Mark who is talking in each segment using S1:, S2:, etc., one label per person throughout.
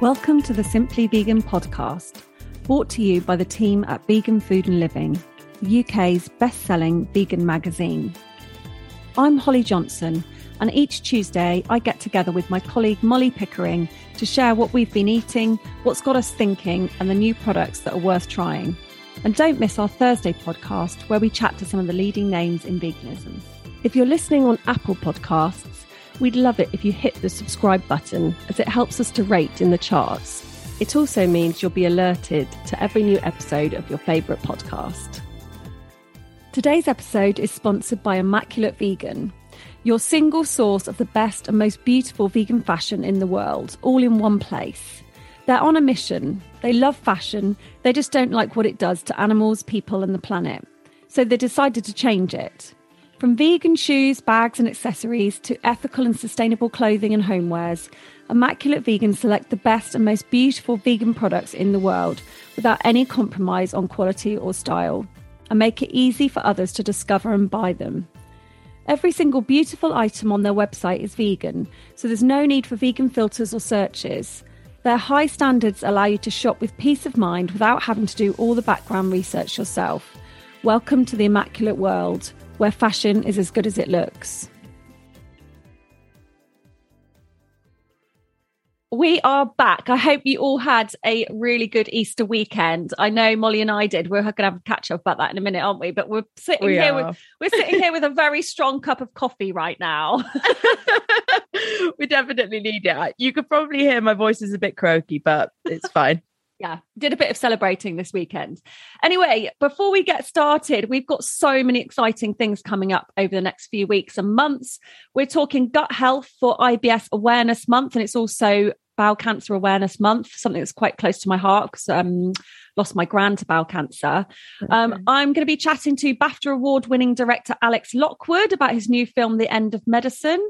S1: Welcome to the Simply Vegan podcast, brought to you by the team at Vegan Food and Living, the UK's best selling vegan magazine. I'm Holly Johnson, and each Tuesday I get together with my colleague Molly Pickering to share what we've been eating, what's got us thinking, and the new products that are worth trying. And don't miss our Thursday podcast where we chat to some of the leading names in veganism. If you're listening on Apple Podcasts, We'd love it if you hit the subscribe button as it helps us to rate in the charts. It also means you'll be alerted to every new episode of your favourite podcast. Today's episode is sponsored by Immaculate Vegan, your single source of the best and most beautiful vegan fashion in the world, all in one place. They're on a mission. They love fashion, they just don't like what it does to animals, people, and the planet. So they decided to change it. From vegan shoes, bags, and accessories to ethical and sustainable clothing and homewares, Immaculate Vegan select the best and most beautiful vegan products in the world without any compromise on quality or style, and make it easy for others to discover and buy them. Every single beautiful item on their website is vegan, so there's no need for vegan filters or searches. Their high standards allow you to shop with peace of mind without having to do all the background research yourself. Welcome to the Immaculate World where fashion is as good as it looks. We are back. I hope you all had a really good Easter weekend. I know Molly and I did. We're going to have a catch up about that in a minute, aren't we? But we're sitting
S2: We
S1: here
S2: are.
S1: with we're sitting here with a very strong cup of coffee right now.
S2: we definitely need it. You could probably hear my voice is a bit croaky, but it's fine.
S1: Yeah, did a bit of celebrating this weekend. Anyway, before we get started, we've got so many exciting things coming up over the next few weeks and months. We're talking gut health for IBS Awareness Month, and it's also Bowel Cancer Awareness Month, something that's quite close to my heart because um, lost my grand to bowel cancer. Um, I'm going to be chatting to BAFTA award winning director Alex Lockwood about his new film, The End of Medicine.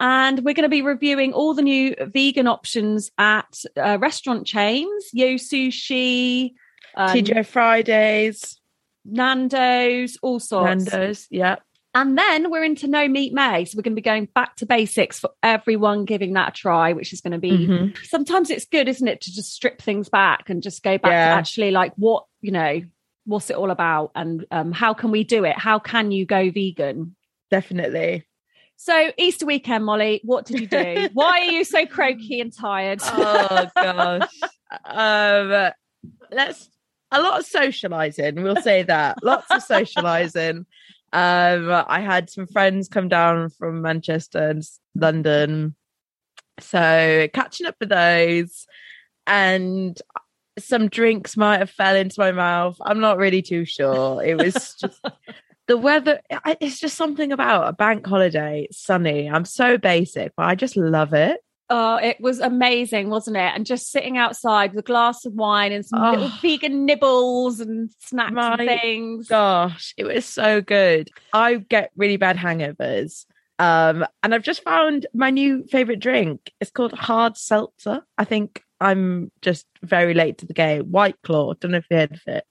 S1: And we're going to be reviewing all the new vegan options at uh, restaurant chains, Yo Sushi, um,
S2: TGI Fridays,
S1: Nando's, all sorts.
S2: Nando's, yeah.
S1: And then we're into No Meat May. So we're going to be going back to basics for everyone giving that a try, which is going to be
S2: Mhm.
S1: sometimes it's good, isn't it, to just strip things back and just go back
S2: Yeah.
S1: to actually like what, you know, what's it all about and um, how can we do it? How can you go vegan?
S2: Definitely.
S1: So Easter weekend, Molly, what did you do? Why are you so croaky and tired?
S2: Oh gosh. um let's a lot of socializing, we'll say that. Lots of socializing. Um I had some friends come down from Manchester and London. So catching up with those and some drinks might have fell into my mouth. I'm not really too sure. It was just the weather it's just something about a bank holiday it's sunny i'm so basic but i just love it
S1: Oh, it was amazing, wasn't it? And just sitting outside with a glass of wine and some little
S2: Oh.
S1: vegan nibbles and snacks
S2: My
S1: and things.
S2: Gosh, it was so good. I get really bad hangovers. Um, and I've just found my new favorite drink. It's called hard seltzer. I think I'm just very late to the game. White Claw. Don't know if you heard of it.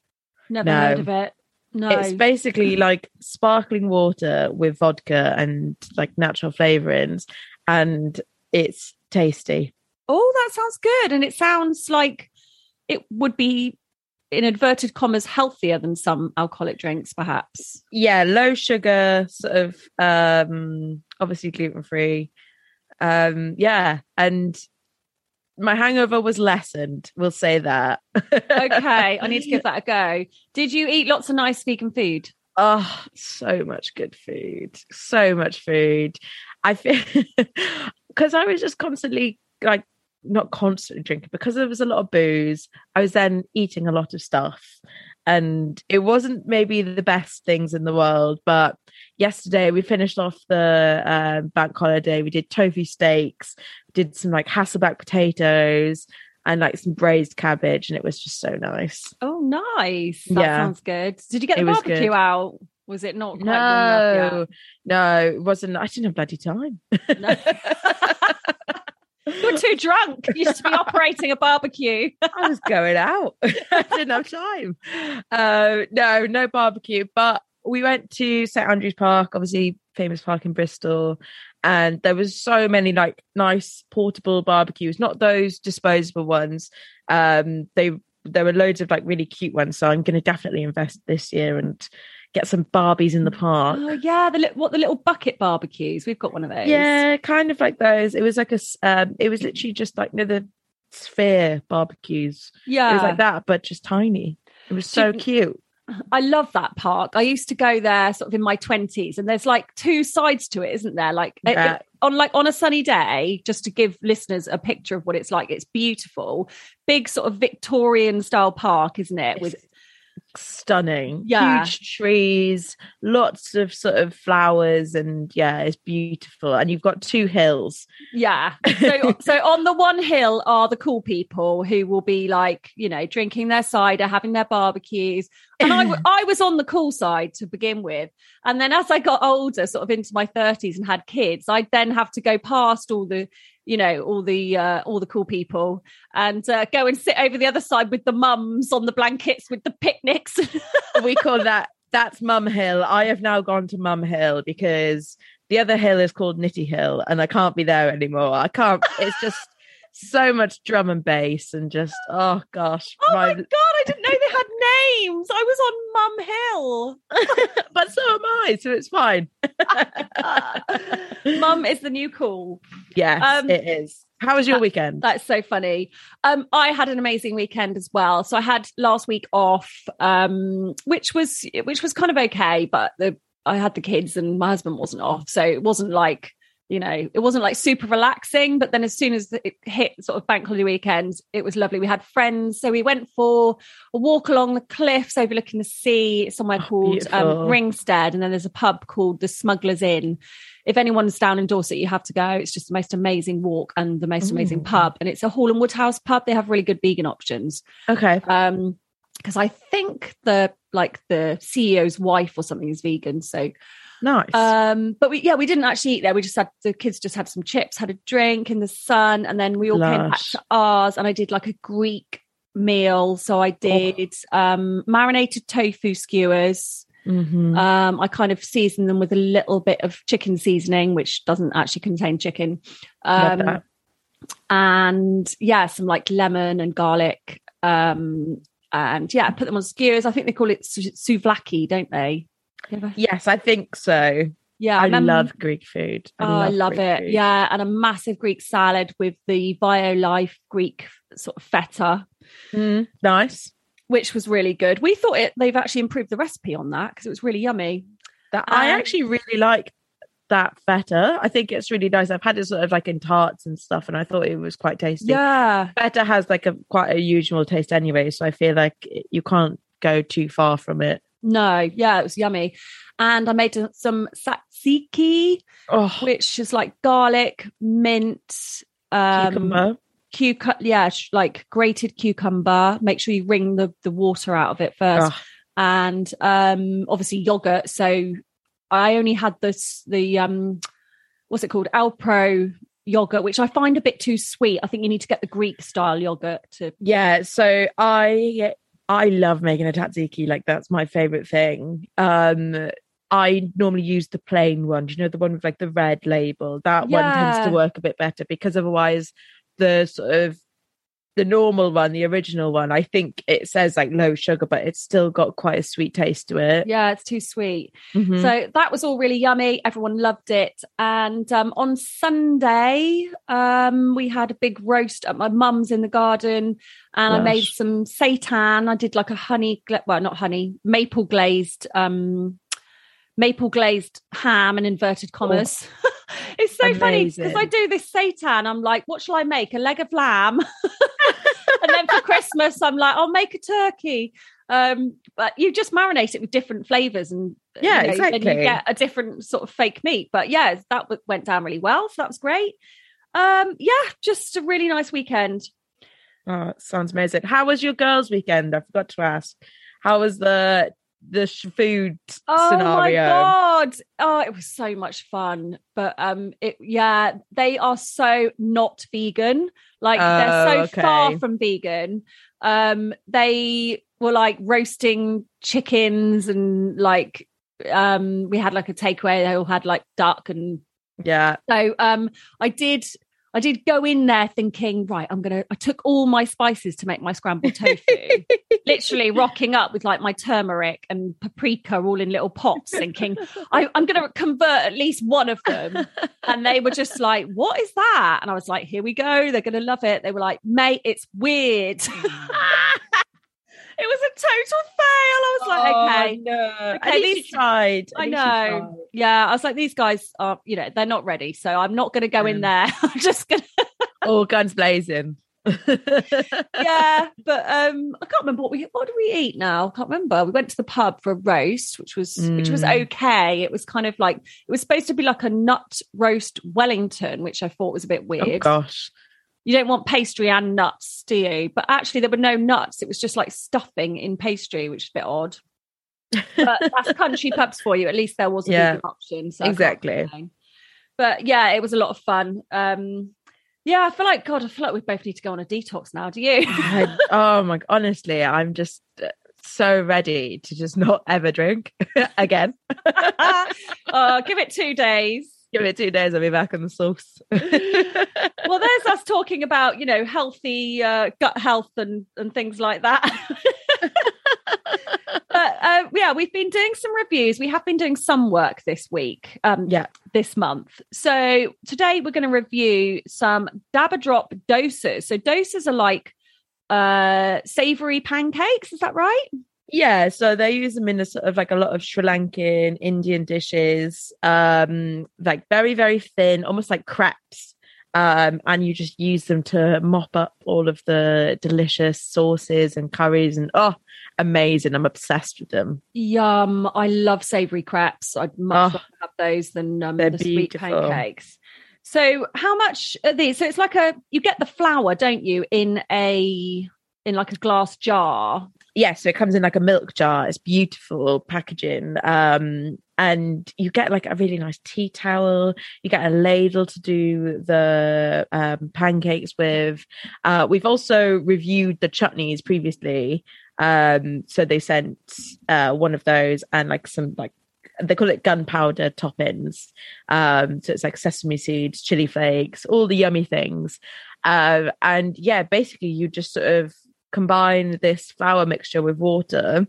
S1: Never
S2: No.
S1: heard of it. No.
S2: It's basically like sparkling water with vodka and like natural flavorings, and it's tasty.
S1: oh, that sounds good. And it sounds like it would be, in inverted commas, healthier than some alcoholic drinks, perhaps.
S2: Yeah, low sugar, sort of um obviously gluten free. Um yeah, and my hangover was lessened, we'll say that.
S1: Okay, I need to give that a go. Did you eat lots of nice vegan food?
S2: Oh, so much good food. So much food. I feel because I was just constantly like not constantly drinking because there was a lot of booze. I was then eating a lot of stuff. And it wasn't maybe the best things in the world, but yesterday we finished off the um, bank holiday. We did tofu steaks, did some like Hasselback potatoes, and like some braised cabbage, and it was just so nice.
S1: Oh, nice. That
S2: Yeah.
S1: sounds good. Did you get the barbecue
S2: good.
S1: out? Was it not quite
S2: No, no, it wasn't. I didn't have bloody time.
S1: No. You're too drunk. You to be operating a barbecue.
S2: I was going out. I didn't have time. Uh, no, no barbecue. But we went to St Andrews Park, obviously famous park in Bristol, and there was so many like nice portable barbecues, not those disposable ones. Um, they there were loads of like really cute ones. So I'm going to definitely invest this year and get some Barbies in the park.
S1: Oh yeah, the what the little bucket barbecues. We've got one of those.
S2: Yeah, kind of like those. It was like a um, it was literally just like you know, the sphere barbecues.
S1: yeah.
S2: It was like that, but just tiny. It was so cute.
S1: I love that park. I used to go there sort of in my twenties, and there's like two sides to it, isn't there? Like
S2: Yeah.
S1: it- on like on a sunny day, just to give listeners a picture of what it's like. It's beautiful, big sort of Victorian style park, isn't it? With
S2: Stunning.
S1: Yeah.
S2: Huge trees, lots of sort of flowers, and yeah, it's beautiful. And you've got two hills.
S1: Yeah. So so on the one hill are the cool people who will be like, you know, drinking their cider, having their barbecues. And I w- I was on the cool side to begin with. And then as I got older, sort of into my 30s and had kids, I'd then have to go past all the you know all the uh, all the cool people and uh, go and sit over the other side with the mums on the blankets with the picnics
S2: we call that that's Mum Hill. I have now gone to Mum Hill because the other hill is called Nitty Hill, and I can't be there anymore. I can't. It's just so much drum and bass, and just oh gosh,
S1: oh my
S2: my-
S1: god i didn't know they had names i was on mum hill
S2: but so am I, so it's fine.
S1: mum is the new cool
S2: Yes,
S1: Um,
S2: it is. How was your weekend?
S1: That's so funny. Um, I had an amazing weekend as well. So I had last week off, um, which was which was kind of okay, but the I had the kids and my husband wasn't off, so it wasn't like you know it wasn't like super relaxing. But then as soon as it hit sort of bank holiday weekends, it was lovely. We had friends, so we went for a walk along the cliffs overlooking the sea. Somewhere called um. Ringstead, and then there's a pub called the Smugglers Inn if anyone's down in Dorset, you have to go. It's just the most amazing walk and the most amazing pub. And it's a Hall and Woodhouse pub. They have really good vegan options.
S2: okay.
S1: Um, because I think the like the CEO's wife or something is vegan. So
S2: Nice.
S1: um, but we yeah, we didn't actually eat there. We just had the kids just had some chips, had a drink in the sun, and then we all came back to ours and I did like a Greek meal. So I did um marinated tofu skewers.
S2: Mhm.
S1: Um, I kind of season them with a little bit of chicken seasoning, which doesn't actually contain chicken. Um, and yeah, some like lemon and garlic. Um, and yeah, I put them on skewers. I think they call it souvlaki, don't they?
S2: Yes, I think so.
S1: Yeah,
S2: I love Greek food.
S1: Oh, I love
S2: Greek
S1: it.
S2: food.
S1: Yeah, and a massive Greek salad with the Violife Greek sort of feta,
S2: Mm, nice.
S1: which was really good. We thought it they've actually improved the recipe on that because it was really yummy.
S2: That I
S1: Um,
S2: actually really like that feta. I think it's really nice. I've had it sort of like in tarts and stuff, and I thought it was quite tasty.
S1: Yeah,
S2: Feta has like a quite a usual taste anyway, so I feel like you can't go too far from it.
S1: No, yeah, it was yummy. And I made some tzatziki,
S2: Oh,
S1: which is like garlic, mint, um,
S2: Cucumber.
S1: yeah, like grated cucumber. Make sure you wring the the water out of it first, and um, obviously yogurt. So I only had this the um, what's it called, Alpro yogurt, which I find a bit too sweet. I think you need to get the Greek style yogurt to.
S2: Yeah, so I I love making a tzatziki. Like that's my favorite thing. Um, I normally use the plain one. Do you know the one with like the red label? That one tends to work a bit better because otherwise, the sort of the normal one, the original one, I think it says like low sugar, but it's still got quite a sweet taste to it.
S1: Yeah, it's too sweet.
S2: Mhm.
S1: So that was all really yummy. Everyone loved it. And um, on Sunday, um, we had a big roast at my mum's in the garden, and I made some seitan. I did like a honey, gla- well, not honey, maple glazed, um, maple glazed ham in inverted commas. it's so funny because I do this seitan. I'm like, what shall I make? A leg of lamb. and then for Christmas, I'm like, I'll make a turkey. Um, but you just marinate it with different flavors and
S2: Yeah,
S1: you know, and you get a different sort of fake meat. But yeah, that went down really well. So that was great. Um, yeah, just a really nice weekend.
S2: Oh, sounds amazing. How was your girls' weekend? I forgot to ask. How was the the sh- food
S1: Oh
S2: scenario?
S1: my god! Oh, it was so much fun. But um, it yeah, they are so not vegan. Like they're
S2: Oh,
S1: so far from vegan. Um, they were like roasting chickens and like um, we had like a takeaway. They all had like duck and
S2: Yeah.
S1: so um I did I did go in there thinking, right, I'm gonna I took all my spices to make my scrambled tofu. Literally rocking up with like my turmeric and paprika all in little pots, thinking I, I'm gonna convert at least one of them. And they were just like, What is that? And I was like, Here we go, they're gonna love it. They were like, mate, it's weird. Mm. It was a total fail. I was like, okay.
S2: Oh, no.
S1: Okay,
S2: At least
S1: these-
S2: tried.
S1: I know. Yeah, I was like, these guys are, you know, they're not ready. So I'm not going to go in
S2: Mm.
S1: there. I'm just going to,
S2: All guns blazing.
S1: yeah. But um, I can't remember what we, what did we eat now? I can't remember. We went to the pub for a roast, which was, which was
S2: Mm.
S1: okay. It was kind of like, it was supposed to be like a nut roast Wellington, which I thought was a bit
S2: Oh
S1: weird.
S2: gosh.
S1: You don't want pastry and nuts, do you? But actually, there were no nuts. It was just like stuffing in pastry, which is a bit odd. But that's country pubs for you. At least there was a
S2: Yeah.
S1: vegan option. So
S2: Exactly.
S1: But yeah, it was a lot of fun. Um, yeah, I feel like God. I feel like we both need to go on a detox now. Do you?
S2: I- oh my honestly, I'm just uh, so ready to just not ever drink again.
S1: uh, give it two days.
S2: Give it two days, I'll be back on the sauce.
S1: Well, there's us talking about you know healthy uh, gut health and and things like that. but uh, yeah, we've been doing some reviews. We have been doing some work this week. Um,
S2: yeah.
S1: this month. So today we're going to review some Dabba Drop dosas. So dosas are like uh savory pancakes, is that right?
S2: Yeah, so they use them in a sort of like a lot of Sri Lankan, Indian dishes, um, like very, very thin, almost like crepes. Um, and you just use them to mop up all of the delicious sauces and curries, and oh, amazing! I'm obsessed with them.
S1: Yum. I love savory crepes. I'd much
S2: Oh,
S1: rather have those than um, the sweet pancakes. So how much are these? So it's like a you get the flour, don't you, in a in like a glass jar.
S2: Yeah, so it comes in like a milk jar. It's beautiful packaging. Um, and you get like a really nice tea towel. You get a ladle to do the um, pancakes with. Uh, we've also reviewed the chutneys previously. Um, so they sent uh, one of those and like some like they call it gunpowder toppings. Um, so it's like sesame seeds, chili flakes, all the yummy things. Uh, and yeah, basically you just sort of combine this flour mixture with water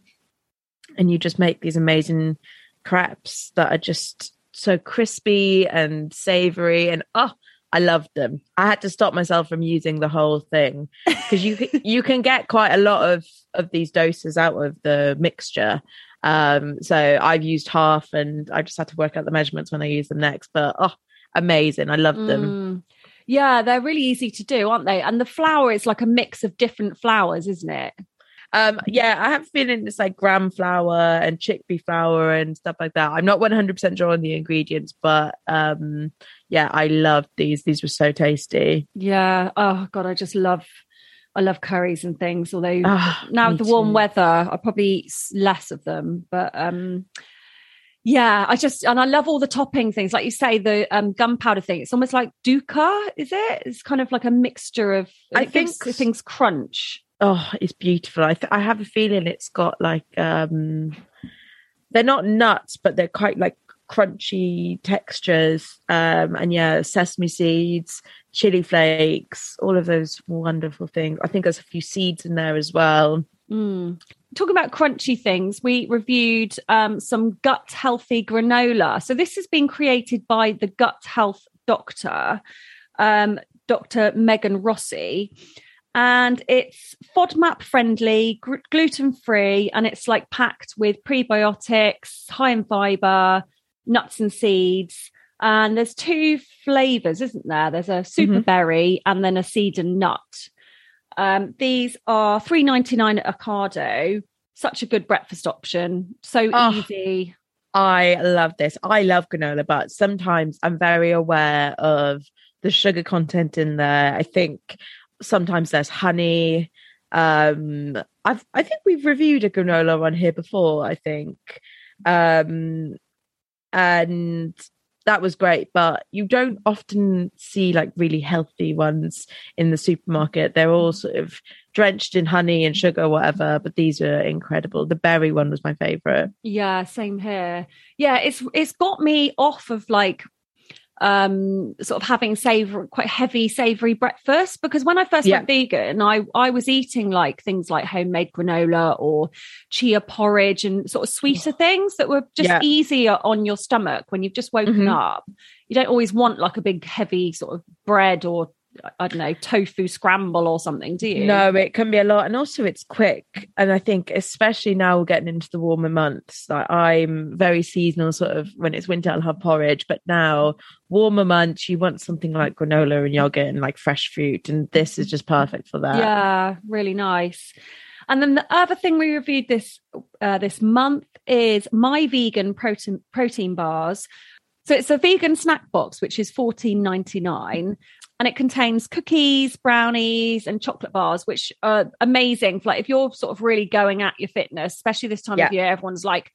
S2: and you just make these amazing crepes that are just so crispy and savory and oh I loved them. I had to stop myself from using the whole thing because you you can get quite a lot of of these dosas out of the mixture. Um, so I've used half, and I just had to work out the measurements when I use them next. But oh, amazing! I loved them.
S1: Yeah, they're really easy to do, aren't they? And the flour is like a mix of different flowers, isn't it?
S2: Um, yeah, I have a feeling it's like gram flour and chickpea flour and stuff like that. I'm not 100% sure on the ingredients, but um, yeah, I loved these. These were so tasty.
S1: Yeah. Oh God, I just love I love curries and things. Although
S2: Ah,
S1: now with the warm
S2: too.
S1: weather, I probably eat less of them. But um yeah, I just and I love all the topping things. Like you say, the um gunpowder thing. It's almost like dukkha, is it? It's kind of like a mixture of
S2: I think-
S1: things crunch.
S2: Oh, it's beautiful. I th- I have a feeling it's got like um they're not nuts, but they're quite like crunchy textures. Um and yeah, sesame seeds, chili flakes, all of those wonderful things. I think there's a few seeds in there as well.
S1: Mm. Talking about crunchy things, we reviewed um, some gut healthy granola. So this has been created by the gut health doctor, um, Dr. Megan Rossi. And it's FODMAP friendly, gr- gluten free, and it's like packed with prebiotics, high in fiber, nuts and seeds. And there's two flavors, isn't there? There's a super berry and then a seed and nut. Um, these are three ninety nine at Ocado. Such a good breakfast option. So
S2: Oh.
S1: easy.
S2: I love this. I love granola, but sometimes I'm very aware of the sugar content in there. I think sometimes there's honey. Um, I've I think we've reviewed a granola on here before. I think, um, and that was great. But you don't often see like really healthy ones in the supermarket. They're all sort of drenched in honey and sugar, whatever. But these are incredible. The berry one was my favorite.
S1: Yeah, same here. Yeah, it's it's got me off of like um sort of having savory quite heavy savory breakfast because when I first
S2: Yeah.
S1: went vegan I I was eating like things like homemade granola or chia porridge and sort of sweeter things that were just
S2: Yeah.
S1: easier on your stomach when you've just woken
S2: Mhm.
S1: up. You don't always want like a big heavy sort of bread or I don't know tofu scramble or something, do you?
S2: No, it can be a lot, and also it's quick. And I think, especially now we're getting into the warmer months, like I'm very seasonal. Sort of when it's winter, I'll have porridge, but now warmer months, you want something like granola and yogurt and like fresh fruit, and this is just perfect for that.
S1: Yeah, really nice. And then the other thing we reviewed this uh, this month is MyVegan protein protein bars. So it's a vegan snack box, which is fourteen ninety nine, and it contains cookies, brownies, and chocolate bars, which are amazing. For like if you're sort of really going at your fitness, especially this time
S2: Yeah.
S1: of year, everyone's like,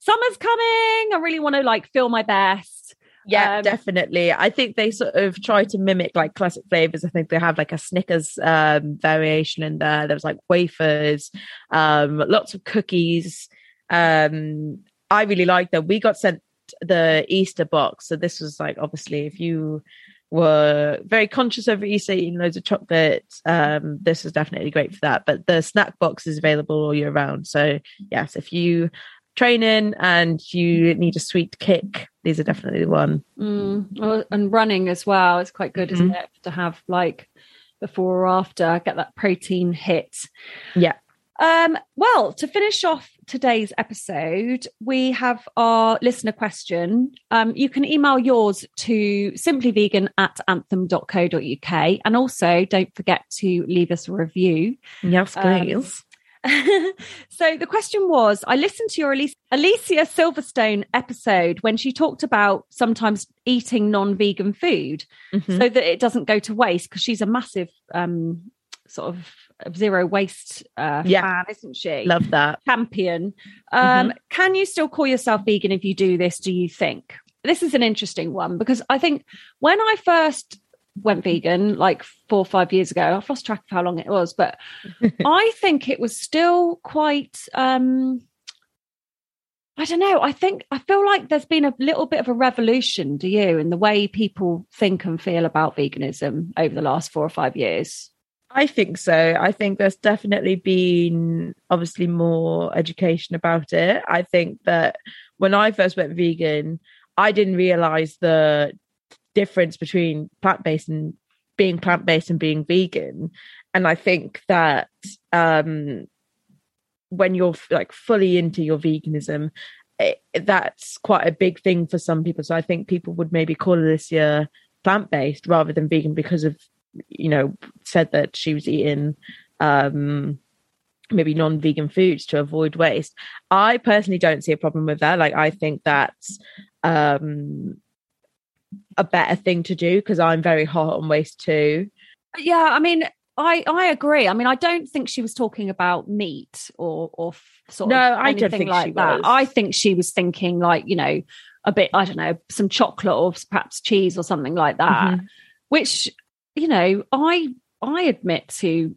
S1: "Summer's coming! I really want to like feel my best."
S2: Yeah,
S1: Um,
S2: definitely. I think they sort of try to mimic like classic flavors. I think they have like a Snickers um, variation in there. There was like wafers, um, lots of cookies. Um, I really like them. We got sent the Easter box, so this was like obviously if you were very conscious over Easter, eating loads of chocolate, um, this is definitely great for that. But the snack box is available all year round. So yes, if you train in and you need a sweet kick, these are definitely the one.
S1: Mm, well, and running as well. It's quite good, isn't it, to have like before or after get that protein hit.
S2: Yeah.
S1: Um, well, to finish off today's episode, we have our listener question. Um, you can email yours to simplyvegan at anthem.co.uk. And also don't forget to leave us a review.
S2: Yes,
S1: Um,
S2: please.
S1: so the question was I listened to your Alicia, Silverstone episode when she talked about sometimes eating non vegan food
S2: Mhm.
S1: so that it doesn't go to waste because she's a massive um, sort of zero waste uh,
S2: Yeah.
S1: fan, isn't she?
S2: Love that.
S1: champion. Um, Can you still call yourself vegan if you do this? Do you think? This is an interesting one because I think when I first went vegan, like four or five years ago, I've lost track of how long it was, but I think it was still quite. Um, I don't know. I think I feel like there's been a little bit of a revolution, do you, in the way people think and feel about veganism over the last four or five years?
S2: I think so. I think there's definitely been obviously more education about it. I think that when I first went vegan, I didn't realize the difference between plant based and being plant based and being vegan. And I think that um, when you're like fully into your veganism, it, that's quite a big thing for some people. So I think people would maybe call Alicia plant based rather than vegan because of you know said that she was eating um maybe non-vegan foods to avoid waste. I personally don't see a problem with that. Like I think that's um a better thing to do because I'm very hot on waste too.
S1: Yeah, I mean, I I agree. I mean, I don't think she was talking about meat or or sort
S2: no,
S1: of
S2: I don't think
S1: like
S2: she
S1: that.
S2: was.
S1: I think she was thinking like you know a bit I don't know some chocolate or perhaps cheese or something like that,
S2: Mhm.
S1: which you know I I admit to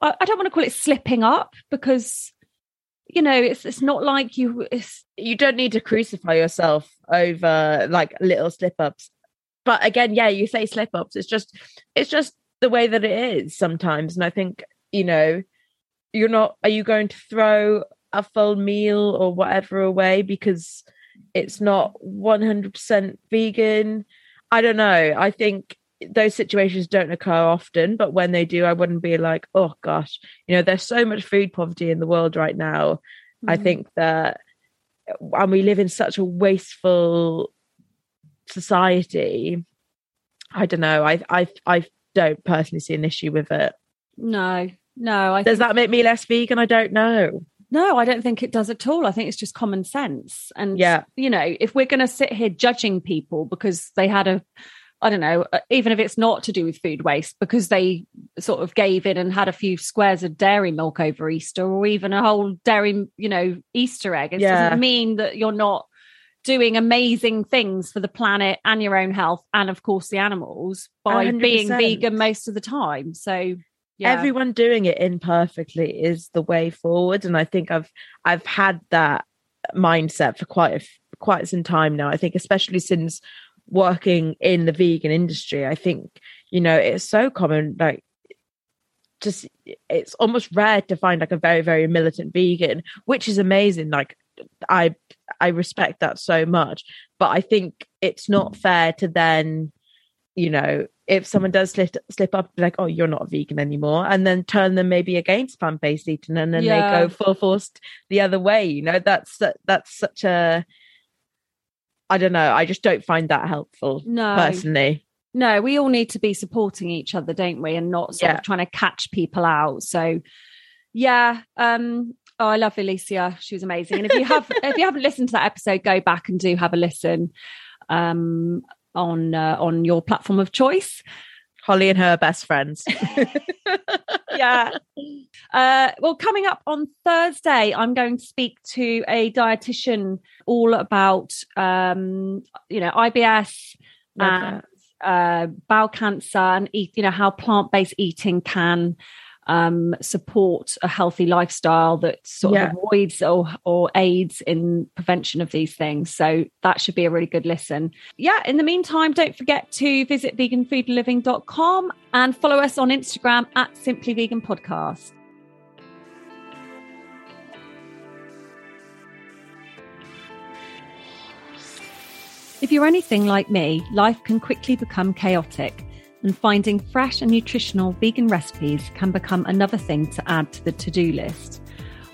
S1: I, I don't want to call it slipping up because you know it's it's not like you
S2: You don't need to crucify yourself over like little slip ups. But again, yeah, you say slip ups. It's just it's just the way that it is sometimes. And I think, you know, you're not are you going to throw a full meal or whatever away because it's not 100% vegan? I don't know. I think those situations don't occur often, but when they do, I wouldn't be like, oh gosh, you know, there's so much food poverty in the world right now. I
S1: Mm.
S2: think that, and we live in such a wasteful society. I don't know. I I I don't personally see an issue with it.
S1: no no I
S2: Does
S1: think-
S2: that make me less vegan? I don't know.
S1: No, I don't think it does at all. I think it's just common sense. And,
S2: Yeah.
S1: you know, if we're going to sit here judging people because they had a, I don't know, uh, even if it's not to do with food waste, because they sort of gave in and had a few squares of dairy milk over Easter or even a whole dairy, you know, Easter egg, it
S2: Yeah.
S1: doesn't mean that you're not doing amazing things for the planet and your own health and, of course, the animals by being
S2: 100%.
S1: vegan most of the time. So, yeah.
S2: Everyone doing it imperfectly is the way forward, and I think I've I've had that mindset for quite a, quite some time now. I think, especially since working in the vegan industry, I think you know it's so common. Like, just it's almost rare to find like a very very militant vegan, which is amazing. Like, I I respect that so much, but I think it's not fair to then you know, if someone does slip, slip up, like, oh, you're not a vegan anymore, and then turn them maybe against plant based eating, and then
S1: Yeah.
S2: they go full forced the other way. You know, that's that's such a, I don't know. I just don't find that helpful
S1: No.
S2: personally.
S1: no, we all need to be supporting each other, don't we? And not sort
S2: Yeah.
S1: of trying to catch people out. So yeah. Um oh I love Alicia. She was amazing. And if you have if you haven't listened to that episode, go back and do have a listen um on uh, on your platform of choice.
S2: Holly and her best friends.
S1: yeah. Uh, well, coming up on Thursday, I'm going to speak to a dietitian all about, um, you know, IBS and uh, bowel cancer and eat, you know, how plant based eating can um, support a healthy lifestyle that sort
S2: Yeah.
S1: of avoids or, or aids in prevention of these things. So that should be a really good listen. Yeah. In the meantime, don't forget to visit veganfoodandliving.com and follow us on Instagram at Simply Vegan Podcast. If you're anything like me, life can quickly become chaotic, and finding fresh and nutritional vegan recipes can become another thing to add to the to do list.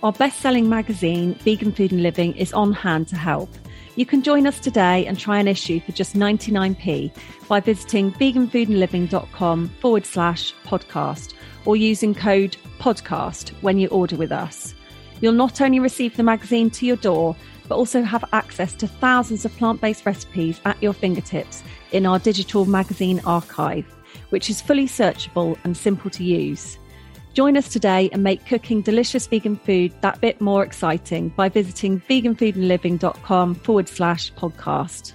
S1: Our best selling magazine, Vegan Food and Living, is on hand to help. You can join us today and try an issue for just 99p by visiting veganfoodandliving.com forward slash podcast or using code podcast when you order with us. You'll not only receive the magazine to your door, but also have access to thousands of plant based recipes at your fingertips in our digital magazine archive, which is fully searchable and simple to use. Join us today and make cooking delicious vegan food that bit more exciting by visiting veganfoodandliving.com forward slash podcast.